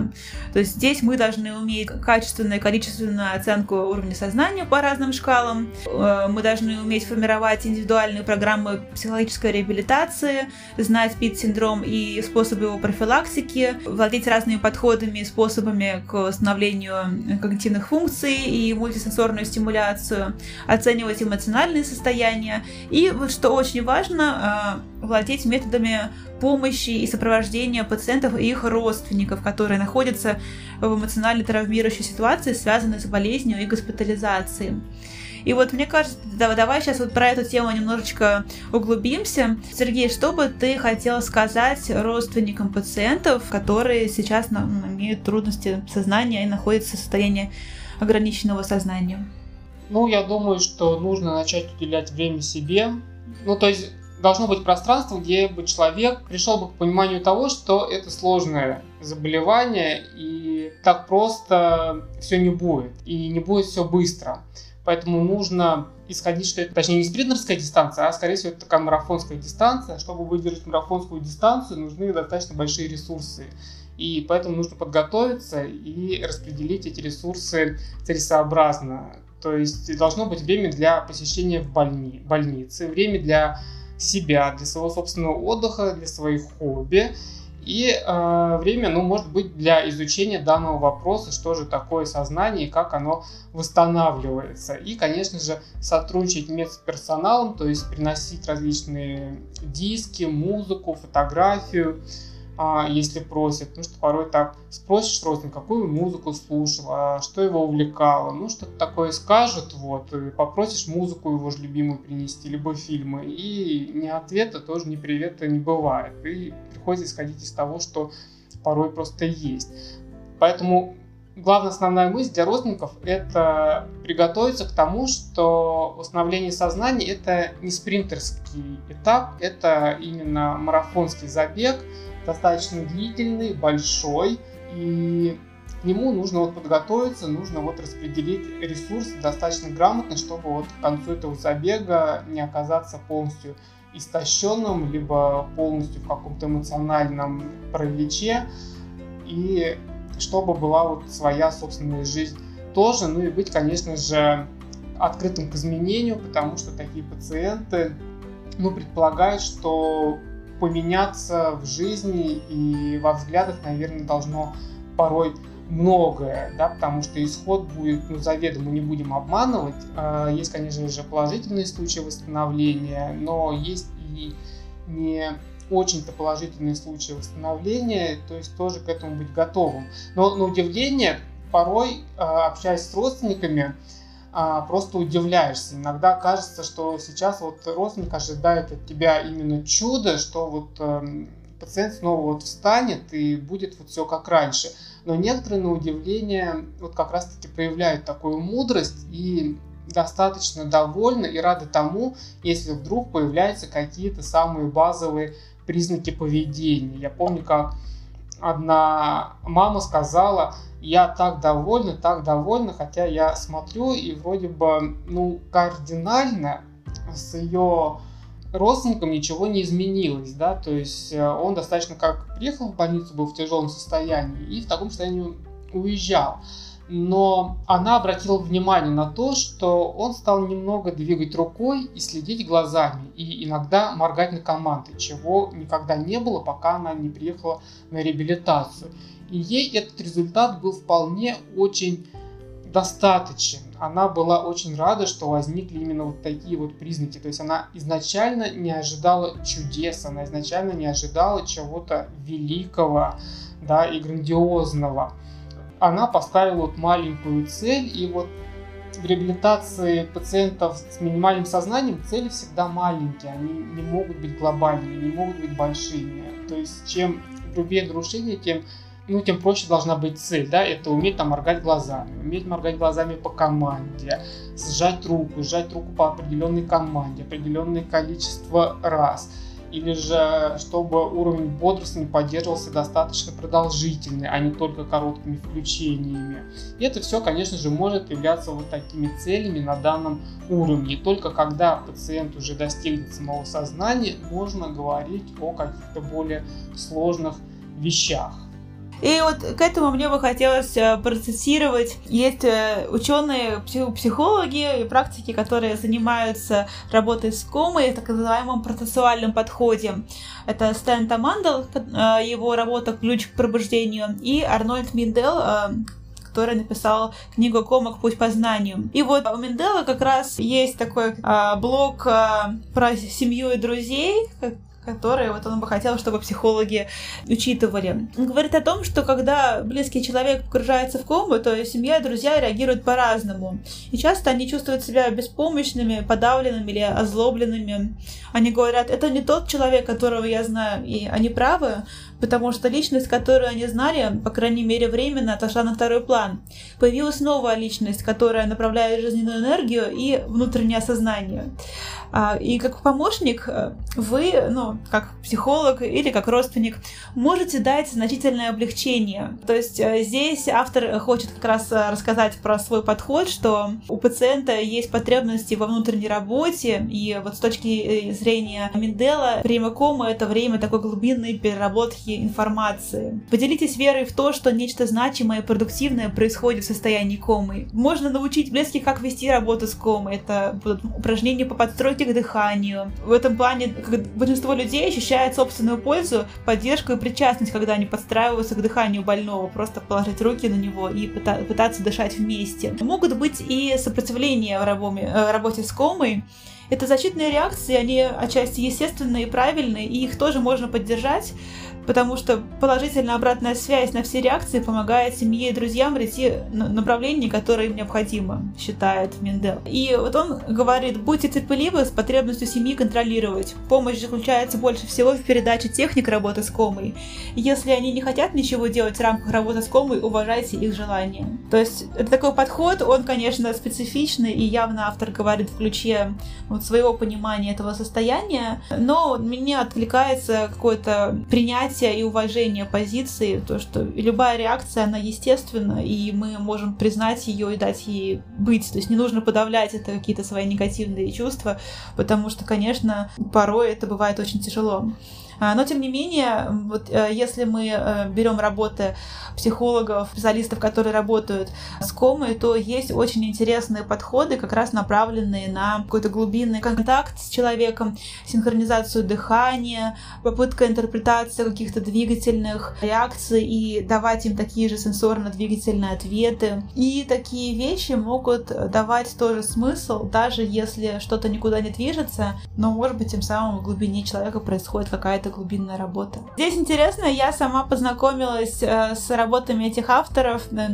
То есть здесь мы должны уметь качественную и количественную оценку уровня сознания по разным шкалам. Э, мы должны уметь формировать индивидуальные программы психологической реабилитации, знать ПИД-синдром и способы его профилактики, владеть разными подходами и способами к восстановлению когнитивных функций и мультисенсорную стимуляцию, оценивать эмоциональные состояния и, вот что очень важно, э, владеть методами помощи и сопровождения пациентов и их родственников, которые находятся в эмоционально травмирующей ситуации, связанной с болезнью и госпитализацией. И вот мне кажется, да, давай сейчас вот про эту тему немножечко углубимся. Сергей, что бы ты хотел сказать родственникам пациентов, которые сейчас ну, имеют трудности сознания и находятся в состоянии ограниченного сознания? Ну, я думаю, что нужно начать уделять время себе. Ну, то есть должно быть пространство, где бы человек пришел бы к пониманию того, что это сложное заболевание, и так просто все не будет, и не будет все быстро. Поэтому нужно исходить, что это, точнее, не спринтерская дистанция, а, скорее всего, это такая марафонская дистанция. Чтобы выдержать марафонскую дистанцию, нужны достаточно большие ресурсы. И поэтому нужно подготовиться и распределить эти ресурсы целесообразно. То есть должно быть время для посещения в больни, больницы, время для себя, для своего собственного отдыха, для своих хобби. И э, время, ну, может быть, для изучения данного вопроса, что же такое сознание и как оно восстанавливается. И, конечно же, сотрудничать с персоналом, то есть приносить различные диски, музыку, фотографию, а, если просят. Ну, что порой так спросишь родственника, какую музыку слушал, а что его увлекало. Ну, что-то такое скажет, вот, и попросишь музыку его же любимую принести, либо фильмы. И ни ответа тоже, ни привета не бывает. И приходится исходить из того, что порой просто есть. Поэтому главная основная мысль для родственников – это приготовиться к тому, что восстановление сознания – это не спринтерский этап, это именно марафонский забег – достаточно длительный, большой, и к нему нужно вот подготовиться, нужно вот распределить ресурсы достаточно грамотно, чтобы вот к концу этого забега не оказаться полностью истощенным, либо полностью в каком-то эмоциональном параличе, и чтобы была вот своя собственная жизнь тоже, ну и быть, конечно же, открытым к изменению, потому что такие пациенты, ну, предполагают, что поменяться в жизни и во взглядах, наверное, должно порой многое, да, потому что исход будет, ну, заведомо не будем обманывать. А, есть, конечно же, положительные случаи восстановления, но есть и не очень-то положительные случаи восстановления, то есть тоже к этому быть готовым. Но на удивление, порой, а, общаясь с родственниками, а, просто удивляешься. Иногда кажется, что сейчас вот родственник ожидает от тебя именно чудо, что вот э, пациент снова вот встанет и будет вот все как раньше. Но некоторые, на удивление, вот как раз-таки проявляют такую мудрость и достаточно довольны и рады тому, если вдруг появляются какие-то самые базовые признаки поведения. Я помню, как одна мама сказала, я так довольна, так довольна, хотя я смотрю и вроде бы, ну, кардинально с ее родственником ничего не изменилось, да, то есть э, он достаточно как приехал в больницу, был в тяжелом состоянии и в таком состоянии уезжал. Но она обратила внимание на то, что он стал немного двигать рукой и следить глазами, и иногда моргать на команды, чего никогда не было, пока она не приехала на реабилитацию. И ей этот результат был вполне очень достаточен. Она была очень рада, что возникли именно вот такие вот признаки. То есть она изначально не ожидала чудес, она изначально не ожидала чего-то великого да, и грандиозного. Она поставила вот маленькую цель, и вот в реабилитации пациентов с минимальным сознанием цели всегда маленькие, они не могут быть глобальными, не могут быть большими. То есть чем грубее нарушение, тем ну, тем проще должна быть цель, да, это уметь там моргать глазами, уметь моргать глазами по команде, сжать руку, сжать руку по определенной команде, определенное количество раз – или же чтобы уровень бодрствования поддерживался достаточно продолжительный, а не только короткими включениями. И это все, конечно же, может являться вот такими целями на данном уровне. Только когда пациент уже достигнет самого сознания, можно говорить о каких-то более сложных вещах. И вот к этому мне бы хотелось э, процессировать. Есть э, ученые, психологи и практики, которые занимаются работой с комой, так называемом процессуальном подходе. Это Стэн Тамандел, э, его работа «Ключ к пробуждению», и Арнольд Миндел, который написал книгу «Комок. Путь по знанию». И вот у Мендела как раз есть такой а, блок а, про семью и друзей, которые вот он бы хотел, чтобы психологи учитывали. Он говорит о том, что когда близкий человек погружается в кому, то семья и друзья реагируют по-разному. И часто они чувствуют себя беспомощными, подавленными или озлобленными. Они говорят, это не тот человек, которого я знаю, и они правы, потому что личность, которую они знали, по крайней мере временно, отошла на второй план. Появилась новая личность, которая направляет жизненную энергию и внутреннее сознание. А, и как помощник э, вы, ну, как психолог или как родственник, можете дать значительное облегчение. То есть э, здесь автор хочет как раз э, рассказать про свой подход, что у пациента есть потребности во внутренней работе, и вот с точки зрения Мендела, время комы — это время такой глубинной переработки информации. Поделитесь верой в то, что нечто значимое и продуктивное происходит в состоянии комы. Можно научить близких, как вести работу с комой. Это будут упражнения по подстройке к дыханию. В этом плане большинство людей ощущает собственную пользу, поддержку и причастность, когда они подстраиваются к дыханию больного, просто положить руки на него и пытаться дышать вместе. Могут быть и сопротивления в э, работе с комой, это защитные реакции, они отчасти естественные и правильные, и их тоже можно поддержать, потому что положительная обратная связь на все реакции помогает семье и друзьям найти направление, которое им необходимо, считает Мендел. И вот он говорит, будьте терпеливы с потребностью семьи контролировать. Помощь заключается больше всего в передаче техник работы с комой. Если они не хотят ничего делать в рамках работы с комой, уважайте их желания. То есть это такой подход, он, конечно, специфичный, и явно автор говорит в ключе вот своего понимания этого состояния, но мне откликается какое-то принятие принятие и уважение позиции, то, что любая реакция, она естественна, и мы можем признать ее и дать ей быть. То есть не нужно подавлять это какие-то свои негативные чувства, потому что, конечно, порой это бывает очень тяжело. А, но, тем не менее, вот э, если мы э, берем работы психологов, специалистов, которые работают с комой, то есть очень интересные подходы, как раз направленные на какой-то глубинный контакт с человеком, синхронизацию дыхания, попытка интерпретации каких-то двигательных реакций и давать им такие же сенсорно-двигательные ответы. И такие вещи могут давать тоже смысл, даже если что-то никуда не движется, но, может быть, тем самым в глубине человека происходит какая-то глубинная работа. Здесь интересно, я сама познакомилась э, с работами этих авторов, э,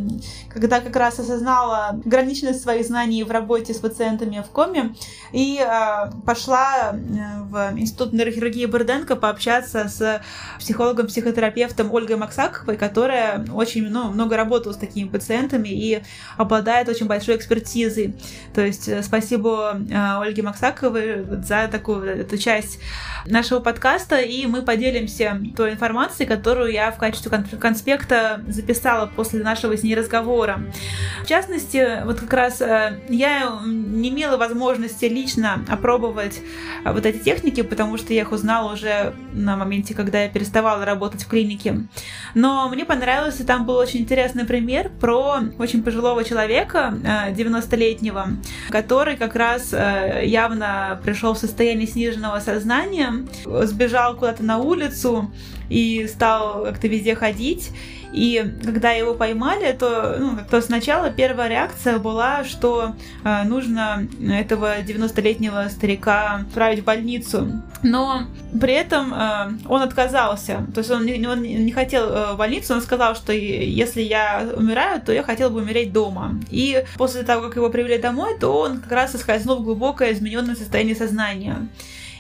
когда как раз осознала ограниченность своих знаний в работе с пациентами в коме и э, пошла в Институт нейрохирургии Бурденко пообщаться с психологом-психотерапевтом Ольгой Максаковой, которая очень ну, много работала с такими пациентами и обладает очень большой экспертизой. То есть спасибо Ольге Максаковой за такую эту часть нашего подкаста, и мы поделимся той информацией, которую я в качестве конспекта записала после нашего с ней разговора. В частности, вот как раз э, я не имела возможности лично опробовать э, вот эти техники, потому что я их узнала уже на моменте, когда я переставала работать в клинике. Но мне понравился, там был очень интересный пример про очень пожилого человека, 90-летнего, э, который как раз явно пришел в состояние сниженного сознания, сбежал куда-то на улицу и стал как-то везде ходить. И когда его поймали, то, ну, то сначала первая реакция была, что э, нужно этого 90-летнего старика отправить в больницу. Но при этом э, он отказался. То есть он он не хотел э, больницу, он сказал, что если я умираю, то я хотел бы умереть дома. И после того, как его привели домой, то он как раз соскользнул в глубокое измененное состояние сознания.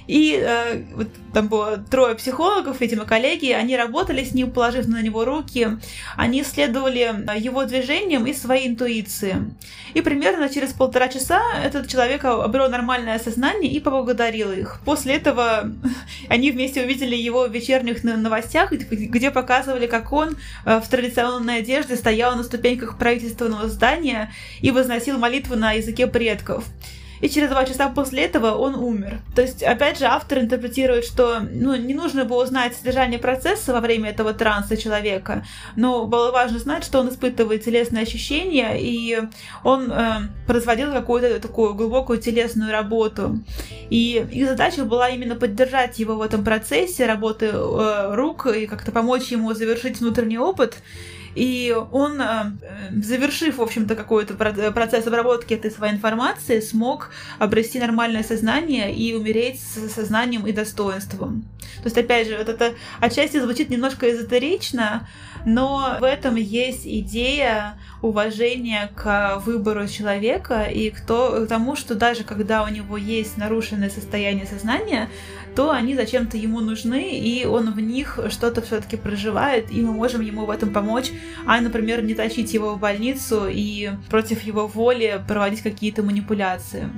И э, вот там было трое психологов, видимо, коллеги, они работали с ним, положив на него руки, они исследовали его движением и своей интуиции. И примерно через полтора часа этот человек обрел нормальное сознание и поблагодарил их. После этого они вместе увидели его в вечерних новостях, где показывали, как он э, в традиционной одежде стоял на ступеньках правительственного здания и возносил молитву на языке предков и через два часа после этого он умер. То есть, опять же, автор интерпретирует, что ну, не нужно было знать содержание процесса во время этого транса человека, но было важно знать, что он испытывает телесные ощущения, и он э, производил какую-то такую глубокую телесную работу. И их задача была именно поддержать его в этом процессе работы э, рук и как-то помочь ему завершить внутренний опыт. И он, э, завершив, в общем-то, какой-то процесс обработки этой своей информации, смог обрести нормальное сознание и умереть с сознанием и достоинством. То есть, опять же, вот это отчасти звучит немножко эзотерично, но в этом есть идея уважения к выбору человека и к тому, что даже когда у него есть нарушенное состояние сознания, то они зачем-то ему нужны, и он в них что-то все-таки проживает, и мы можем ему в этом помочь, а, например, не тащить его в больницу и против его воли проводить какие-то манипуляции.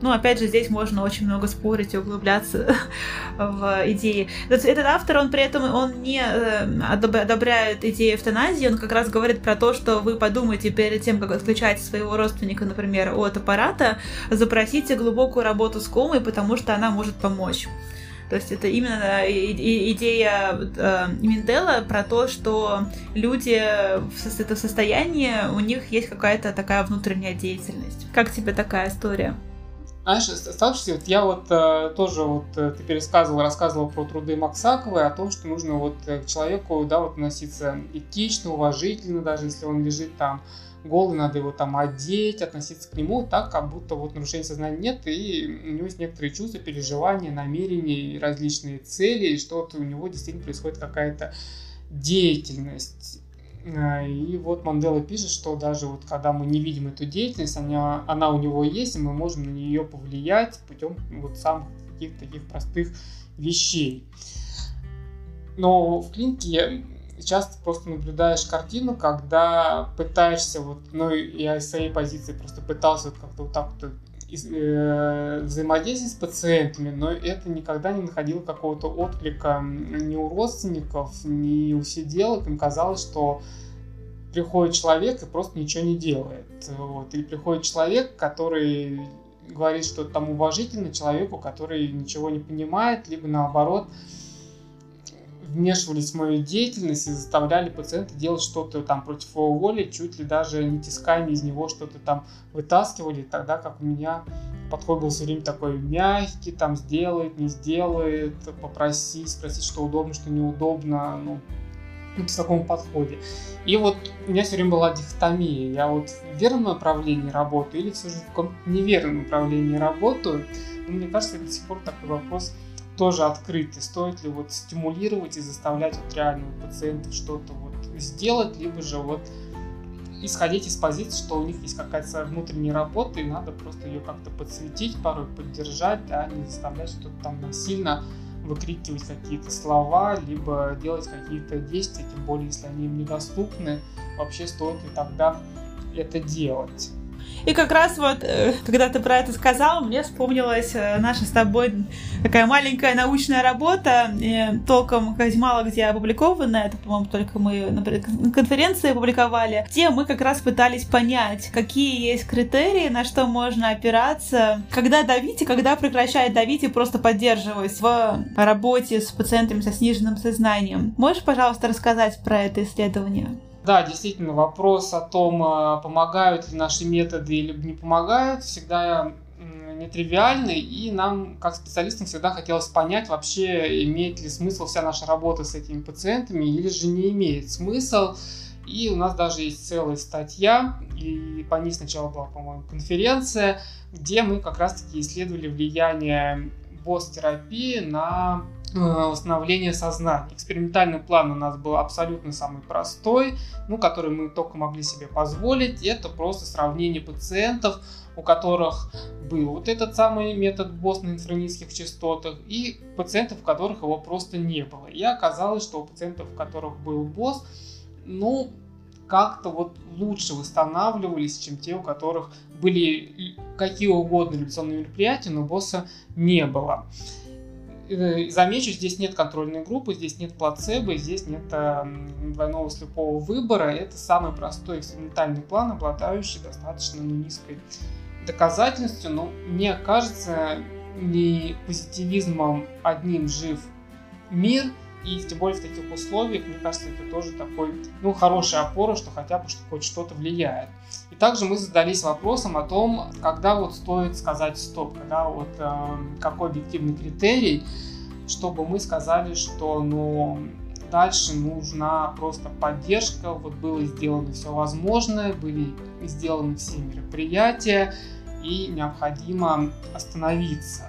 Ну, опять же, здесь можно очень много спорить и углубляться в идеи. Этот автор, он при этом он не э, одобряет идею эвтаназии, он как раз говорит про то, что вы подумайте перед тем, как отключать своего родственника, например, от аппарата, запросите глубокую работу с комой, потому что она может помочь. То есть это именно идея э, Миндела про то, что люди в этом состоянии, у них есть какая-то такая внутренняя деятельность. Как тебе такая история? Знаешь, слушайте, вот я вот э, тоже вот э, ты пересказывал, рассказывал про труды Максаковой, о том, что нужно вот э, к человеку, да, вот относиться этично, уважительно, даже если он лежит там голый, надо его там одеть, относиться к нему так, как будто вот нарушения сознания нет, и у него есть некоторые чувства, переживания, намерения, различные цели, и что вот у него действительно происходит какая-то деятельность. А, и вот Мандела пишет, что даже вот когда мы не видим эту деятельность, она, она у него есть, и мы можем на нее повлиять путем вот самых каких-то таких простых вещей. Но в клинике часто просто наблюдаешь картину, когда пытаешься вот, ну я из своей позиции просто пытался вот как-то вот так вот э, взаимодействовать с пациентами, но это никогда не находило какого-то отклика ни у родственников, ни у сиделок. Им казалось, что приходит человек и просто ничего не делает. Вот. Или приходит человек, который говорит что-то там уважительно человеку, который ничего не понимает, либо наоборот вмешивались в мою деятельность и заставляли пациента делать что-то там против его воли, чуть ли даже не тисками из него что-то там вытаскивали, тогда как у меня подход был все время такой мягкий, там сделает, не сделает, попросить, спросить, что удобно, что неудобно, ну, в таком подходе. И вот у меня все время была дихотомия. Я вот в верном направлении работаю или все же в каком-то неверном направлении работаю. Но мне кажется, до сих пор такой вопрос тоже открытый. Стоит ли вот стимулировать и заставлять вот реально пациентов что-то вот сделать, либо же вот исходить из позиции, что у них есть какая-то внутренняя работа, и надо просто ее как-то подсветить, порой поддержать, а не заставлять что-то там насильно выкрикивать какие-то слова, либо делать какие-то действия, тем более если они им недоступны, вообще стоит ли тогда это делать. И как раз вот, э, когда ты про это сказал, мне вспомнилась э, наша с тобой такая маленькая научная работа, толком мало где опубликована, это, по-моему, только мы на конференции опубликовали, где мы как раз пытались понять, какие есть критерии, на что можно опираться, когда давить и когда прекращать давить и просто поддерживать в работе с пациентами со сниженным сознанием. Можешь, пожалуйста, рассказать про это исследование? Да, действительно, вопрос о том, а, помогают ли наши методы или не помогают, всегда нетривиальный, и нам, как специалистам, всегда хотелось понять, вообще имеет ли смысл вся наша работа с этими пациентами, или же не имеет смысл. И у нас даже есть целая статья, и по ней сначала была, по-моему, конференция, где мы как раз-таки исследовали влияние босс-терапии на э, восстановление сознания. Экспериментальный план у нас был абсолютно самый простой, ну, который мы только могли себе позволить. Это просто сравнение пациентов, у которых был вот этот самый метод БОС на инфранизских частотах, и пациентов, у которых его просто не было. И оказалось, что у пациентов, у которых был БОС, ну, как-то вот лучше восстанавливались, чем те, у которых были какие угодно революционные мероприятия, но босса не было. Э, замечу, здесь нет контрольной группы, здесь нет плацебо, здесь нет э, двойного слепого выбора. Это самый простой экспериментальный план, обладающий достаточно ну, низкой доказательностью. Но мне кажется, не позитивизмом одним жив мир – и тем более в таких условиях, мне кажется, это тоже такой, ну, хорошая опора, что хотя бы что хоть что-то влияет. Также мы задались вопросом о том, когда вот стоит сказать стоп, когда вот э, какой объективный критерий, чтобы мы сказали, что, ну, дальше нужна просто поддержка, вот было сделано все возможное, были сделаны все мероприятия, и необходимо остановиться.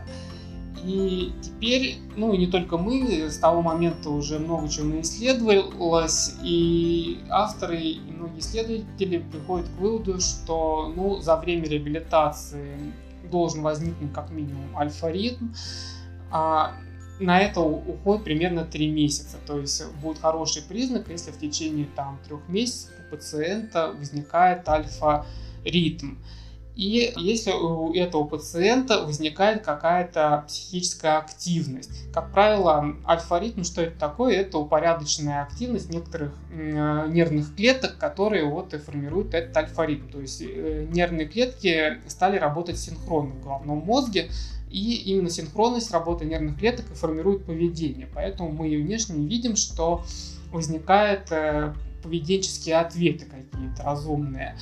И теперь, ну и не только мы, с того момента уже много чего исследовалось, и авторы и многие исследователи приходят к выводу, что ну, за время реабилитации должен возникнуть как минимум альфа-ритм, а на это уходит примерно 3 месяца. То есть будет хороший признак, если в течение там, трех месяцев у пациента возникает альфа-ритм. И если у этого пациента возникает какая-то психическая активность. Как правило, альфа-ритм, что это такое? Это упорядоченная активность некоторых нервных клеток, которые вот и формируют этот альфа-ритм. То есть э, нервные клетки стали работать синхронно в головном мозге, и именно синхронность работы нервных клеток и формирует поведение. Поэтому мы внешне видим, что возникают э, поведенческие ответы какие-то разумные.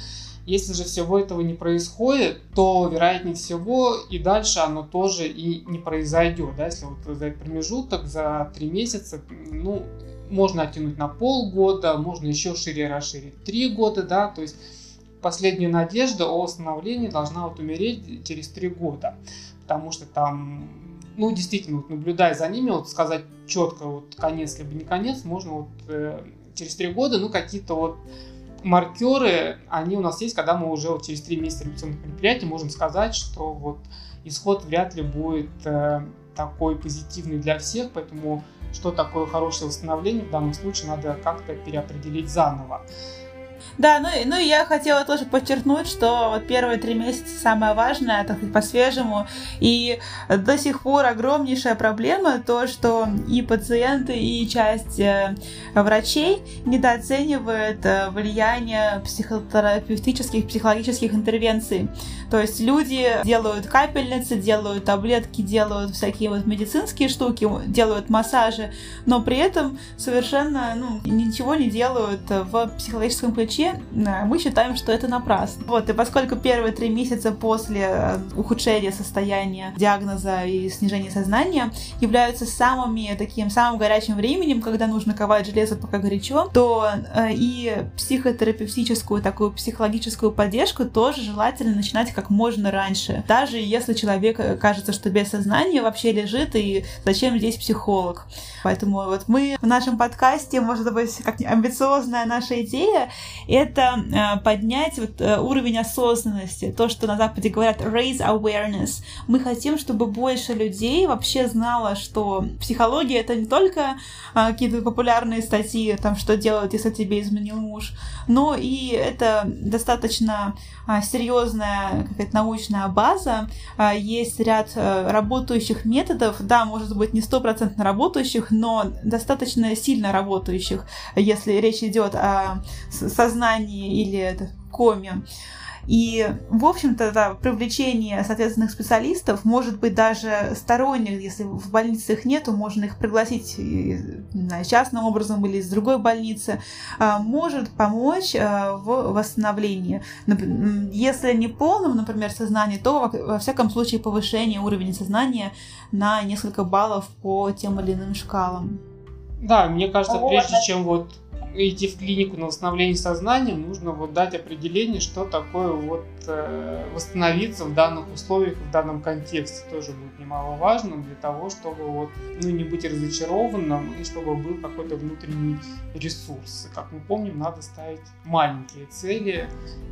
Если же всего этого не происходит, то вероятнее всего и дальше оно тоже и не произойдет. Да? Если вот за этот промежуток, за три месяца, ну, можно оттянуть на полгода, можно еще шире расширить три года, да, то есть последняя надежда о восстановлении должна вот умереть через три года, потому что там, ну, действительно, вот, наблюдая за ними, вот сказать четко, вот конец либо не конец, можно вот э, через три года, ну, какие-то вот маркеры, они у нас есть, когда мы уже вот через три месяца революционных мероприятий можем сказать, что вот исход вряд ли будет э, такой позитивный для всех, поэтому что такое хорошее восстановление в данном случае надо как-то переопределить заново. Да, ну, ну и я хотела тоже подчеркнуть, что вот первые три месяца самое важное, так сказать, по-свежему. И до сих пор огромнейшая проблема то, что и пациенты, и часть э, врачей недооценивают э, влияние психотерапевтических, психологических интервенций. То есть люди делают капельницы, делают таблетки, делают всякие вот медицинские штуки, делают массажи, но при этом совершенно ну, ничего не делают в психологическом ключе. Мы считаем, что это напрасно. Вот, и поскольку первые три месяца после э, ухудшения состояния диагноза и снижения сознания являются самыми таким самым горячим временем, когда нужно ковать железо пока горячо, то э, и психотерапевтическую такую психологическую поддержку тоже желательно начинать как можно раньше. Даже если человек э, кажется, что без сознания вообще лежит, и зачем здесь психолог. Поэтому вот мы в нашем подкасте, может быть, как амбициозная наша идея, это э, поднять вот э, уровень осознанности. То, что на Западе говорят raise awareness. Мы хотим, чтобы больше людей вообще знало, что психология это не только какие-то популярные статьи, там, что делать, если тебе изменил муж, но и это достаточно серьезная какая-то научная база, а, есть ряд э, работающих методов, да, может быть, не стопроцентно работающих, но достаточно сильно работающих, если речь идет о сознании или коме. И, в общем-то, да, привлечение соответственных специалистов, может быть, даже сторонних, если в больнице их нету, можно их пригласить знаю, частным образом или из другой больницы, а, может помочь а, в восстановлении. Если не полном, например, сознании, то, во всяком случае, повышение уровня сознания на несколько баллов по тем или иным шкалам. Да, мне кажется, прежде чем вот идти в клинику на восстановление сознания, нужно вот дать определение, что такое вот э, восстановиться в данных условиях, в данном контексте. Тоже будет немаловажным для того, чтобы вот, ну, не быть разочарованным и чтобы был какой-то внутренний ресурс. Как мы помним, надо ставить маленькие цели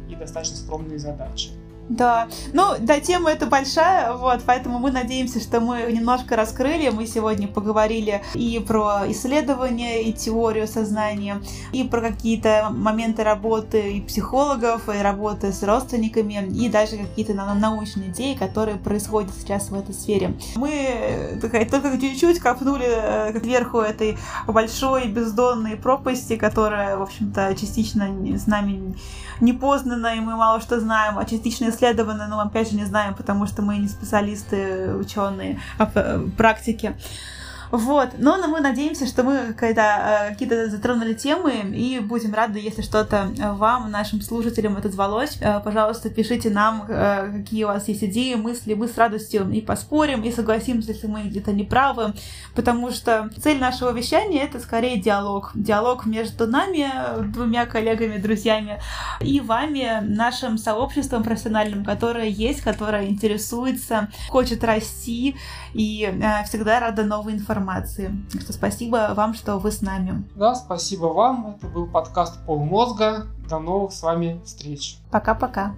и достаточно скромные задачи. Да, ну, да, тема эта большая, вот, поэтому мы надеемся, что мы немножко раскрыли. Мы сегодня поговорили и про исследования, и теорию сознания, и про какие-то моменты работы и психологов, и работы с родственниками, и даже какие-то научные идеи, которые происходят сейчас в этой сфере. Мы только чуть-чуть копнули э, кверху этой большой бездонной пропасти, которая, в общем-то, частично с нами не познана, и мы мало что знаем, а частично исследовано, но опять же не знаем, потому что мы не специалисты, ученые, а практики. Вот. Но мы надеемся, что мы э, какие-то затронули темы и будем рады, если что-то э, вам, нашим слушателям это звалось. Э, пожалуйста, пишите нам, какие у вас есть идеи, мысли. Мы с радостью и поспорим, и согласимся, если мы где-то не правы. Потому что цель нашего вещания это скорее диалог. Диалог между нами, двумя коллегами, друзьями, и вами, нашим сообществом профессиональным, которое есть, которое интересуется, хочет расти и всегда рада новой информации информации. Так что спасибо вам, что вы с нами. Да, спасибо вам. Это был подкаст Полмозга. До новых с вами встреч. Пока-пока.